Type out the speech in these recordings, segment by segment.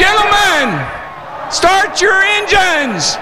Gentlemen, start your engines.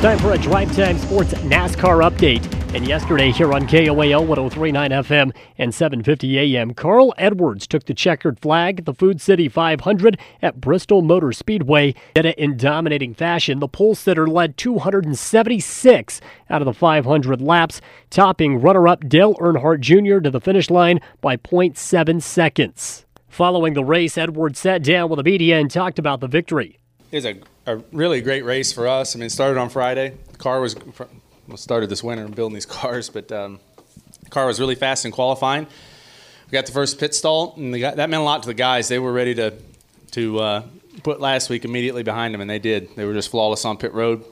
Time for a Drive Time Sports NASCAR update. And yesterday here on KOAL 1039 FM and 750 AM, Carl Edwards took the checkered flag at the Food City 500 at Bristol Motor Speedway. Did it in dominating fashion. The pole sitter led 276 out of the 500 laps, topping runner up Dale Earnhardt Jr. to the finish line by 0.7 seconds. Following the race, Edwards sat down with the media and talked about the victory. It was a, a really great race for us. I mean, it started on Friday. The car was started this winter and building these cars, but um, the car was really fast in qualifying. We got the first pit stall, and that meant a lot to the guys. They were ready to to uh, put last week immediately behind them, and they did. They were just flawless on pit road.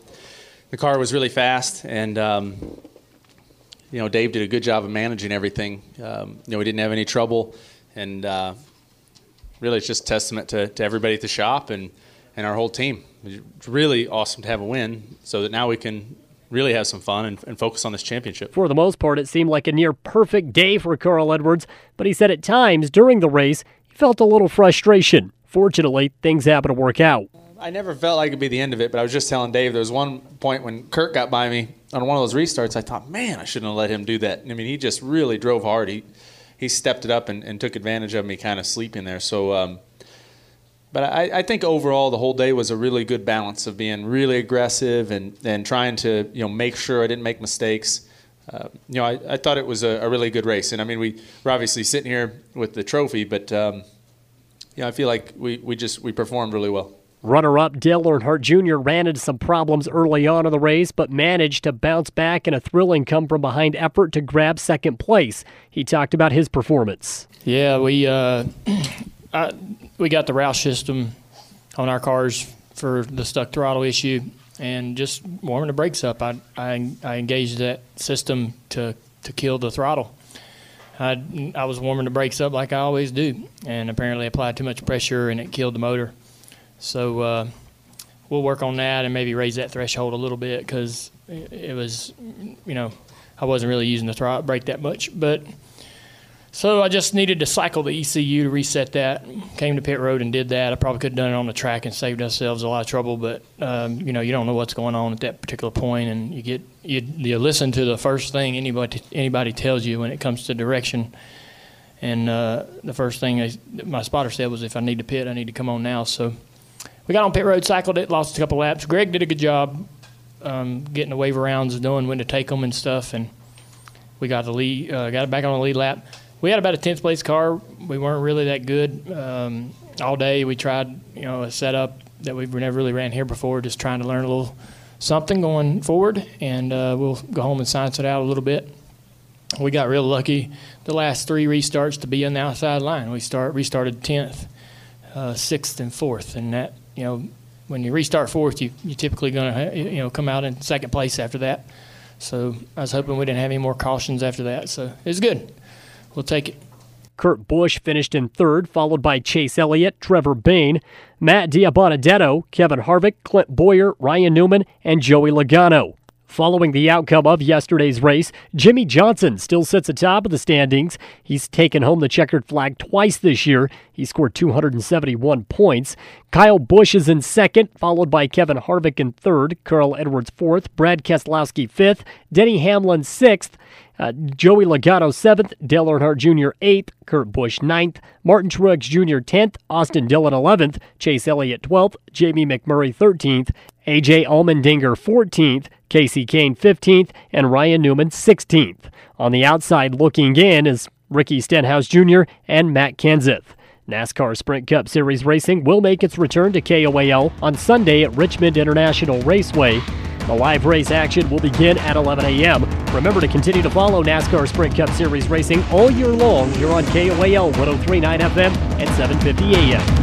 The car was really fast, and um, you know Dave did a good job of managing everything. Um, you know we didn't have any trouble, and uh, really it's just testament to, to everybody at the shop and and our whole team. It's really awesome to have a win, so that now we can really have some fun and, and, focus on this championship. For the most part, it seemed like a near perfect day for Carl Edwards, but he said at times during the race he felt a little frustration. Fortunately, things happened to work out. I never felt like it'd be the end of it, but I was just telling Dave there was one point when Kurt got by me on one of those restarts. I thought, man, I shouldn't have let him do that. I mean, he just really drove hard. He he stepped it up and, and took advantage of me kind of sleeping there. So um, but I, I, think overall the whole day was a really good balance of being really aggressive and, and trying to you know make sure I didn't make mistakes. Uh, you know, I, I thought it was a, a, really good race, and I mean we we're obviously sitting here with the trophy, but um, I feel like we, we just we performed really well. Runner-up Dale Earnhardt Jr. ran into some problems early on in the race, but managed to bounce back in a thrilling come-from-behind effort to grab second place. He talked about his performance. Yeah, we uh, I, we got the Roush system on our cars for the stuck throttle issue, and just warming the brakes up, I, I, I engaged that system to, to kill the throttle. I, I was warming the brakes up like I always do, and apparently applied too much pressure and it killed the motor. So uh, we'll work on that and maybe raise that threshold a little bit because it, was, you know, I wasn't really using the throttle brake that much, but so I just needed to cycle the ECU to reset that. Came to pit road and did that. I probably could have done it on the track and saved ourselves a lot of trouble, but um, you know you don't know what's going on at that particular point, and you get you, you listen to the first thing anybody anybody tells you when it comes to direction. And uh, the first thing I, my spotter said was, if I need to pit, I need to come on now. So we got on pit road, cycled it, lost a couple laps. Greg did a good job um, getting the wave arounds, knowing when to take them and stuff, and we got the lead, uh, got it back on the lead lap we had about a 10th place car. We weren't really that good um, all day. We tried, you know, a setup that we've never really ran here before, just trying to learn a little something going forward, and uh, we'll go home and science it out a little bit. We got real lucky the last three restarts to be on the outside line. We start restarted 10th, uh, 6th, and 4th, and that, you know, when you restart fourth, you you typically going to uh, you know come out in second place after that. So I was hoping we didn't have any more cautions after that. So it was good. We'll take it. Kurt Busch finished in third, followed by Chase Elliott, Trevor Bayne, Matt DiBenedetto, Kevin Harvick, Clint Bowyer, Ryan Newman, and Joey Logano. Following the outcome of yesterday's race, Jimmie Johnson still sits atop of the standings. He's taken home the checkered flag twice this year. He scored 271 points. Kyle Busch is in second, followed by Kevin Harvick in third, Carl Edwards fourth, Brad Keselowski fifth, Denny Hamlin sixth, uh, Joey Logano seventh, Dale Earnhardt Jr. eighth, Kurt Busch ninth, Martin Truex Jr. tenth, Austin Dillon eleventh, Chase Elliott twelfth, Jamie McMurray thirteenth, AJ Allmendinger 14th, Kasey Kahne 15th, and Ryan Newman 16th. On the outside looking in is Ricky Stenhouse Jr. and Matt Kenseth. NASCAR Sprint Cup Series racing will make its return to KOAL on Sunday at Richmond International Raceway. The live race action will begin at 11 a.m. Remember to continue to follow NASCAR Sprint Cup Series racing all year long here on KOAL 1039 FM and 750 AM.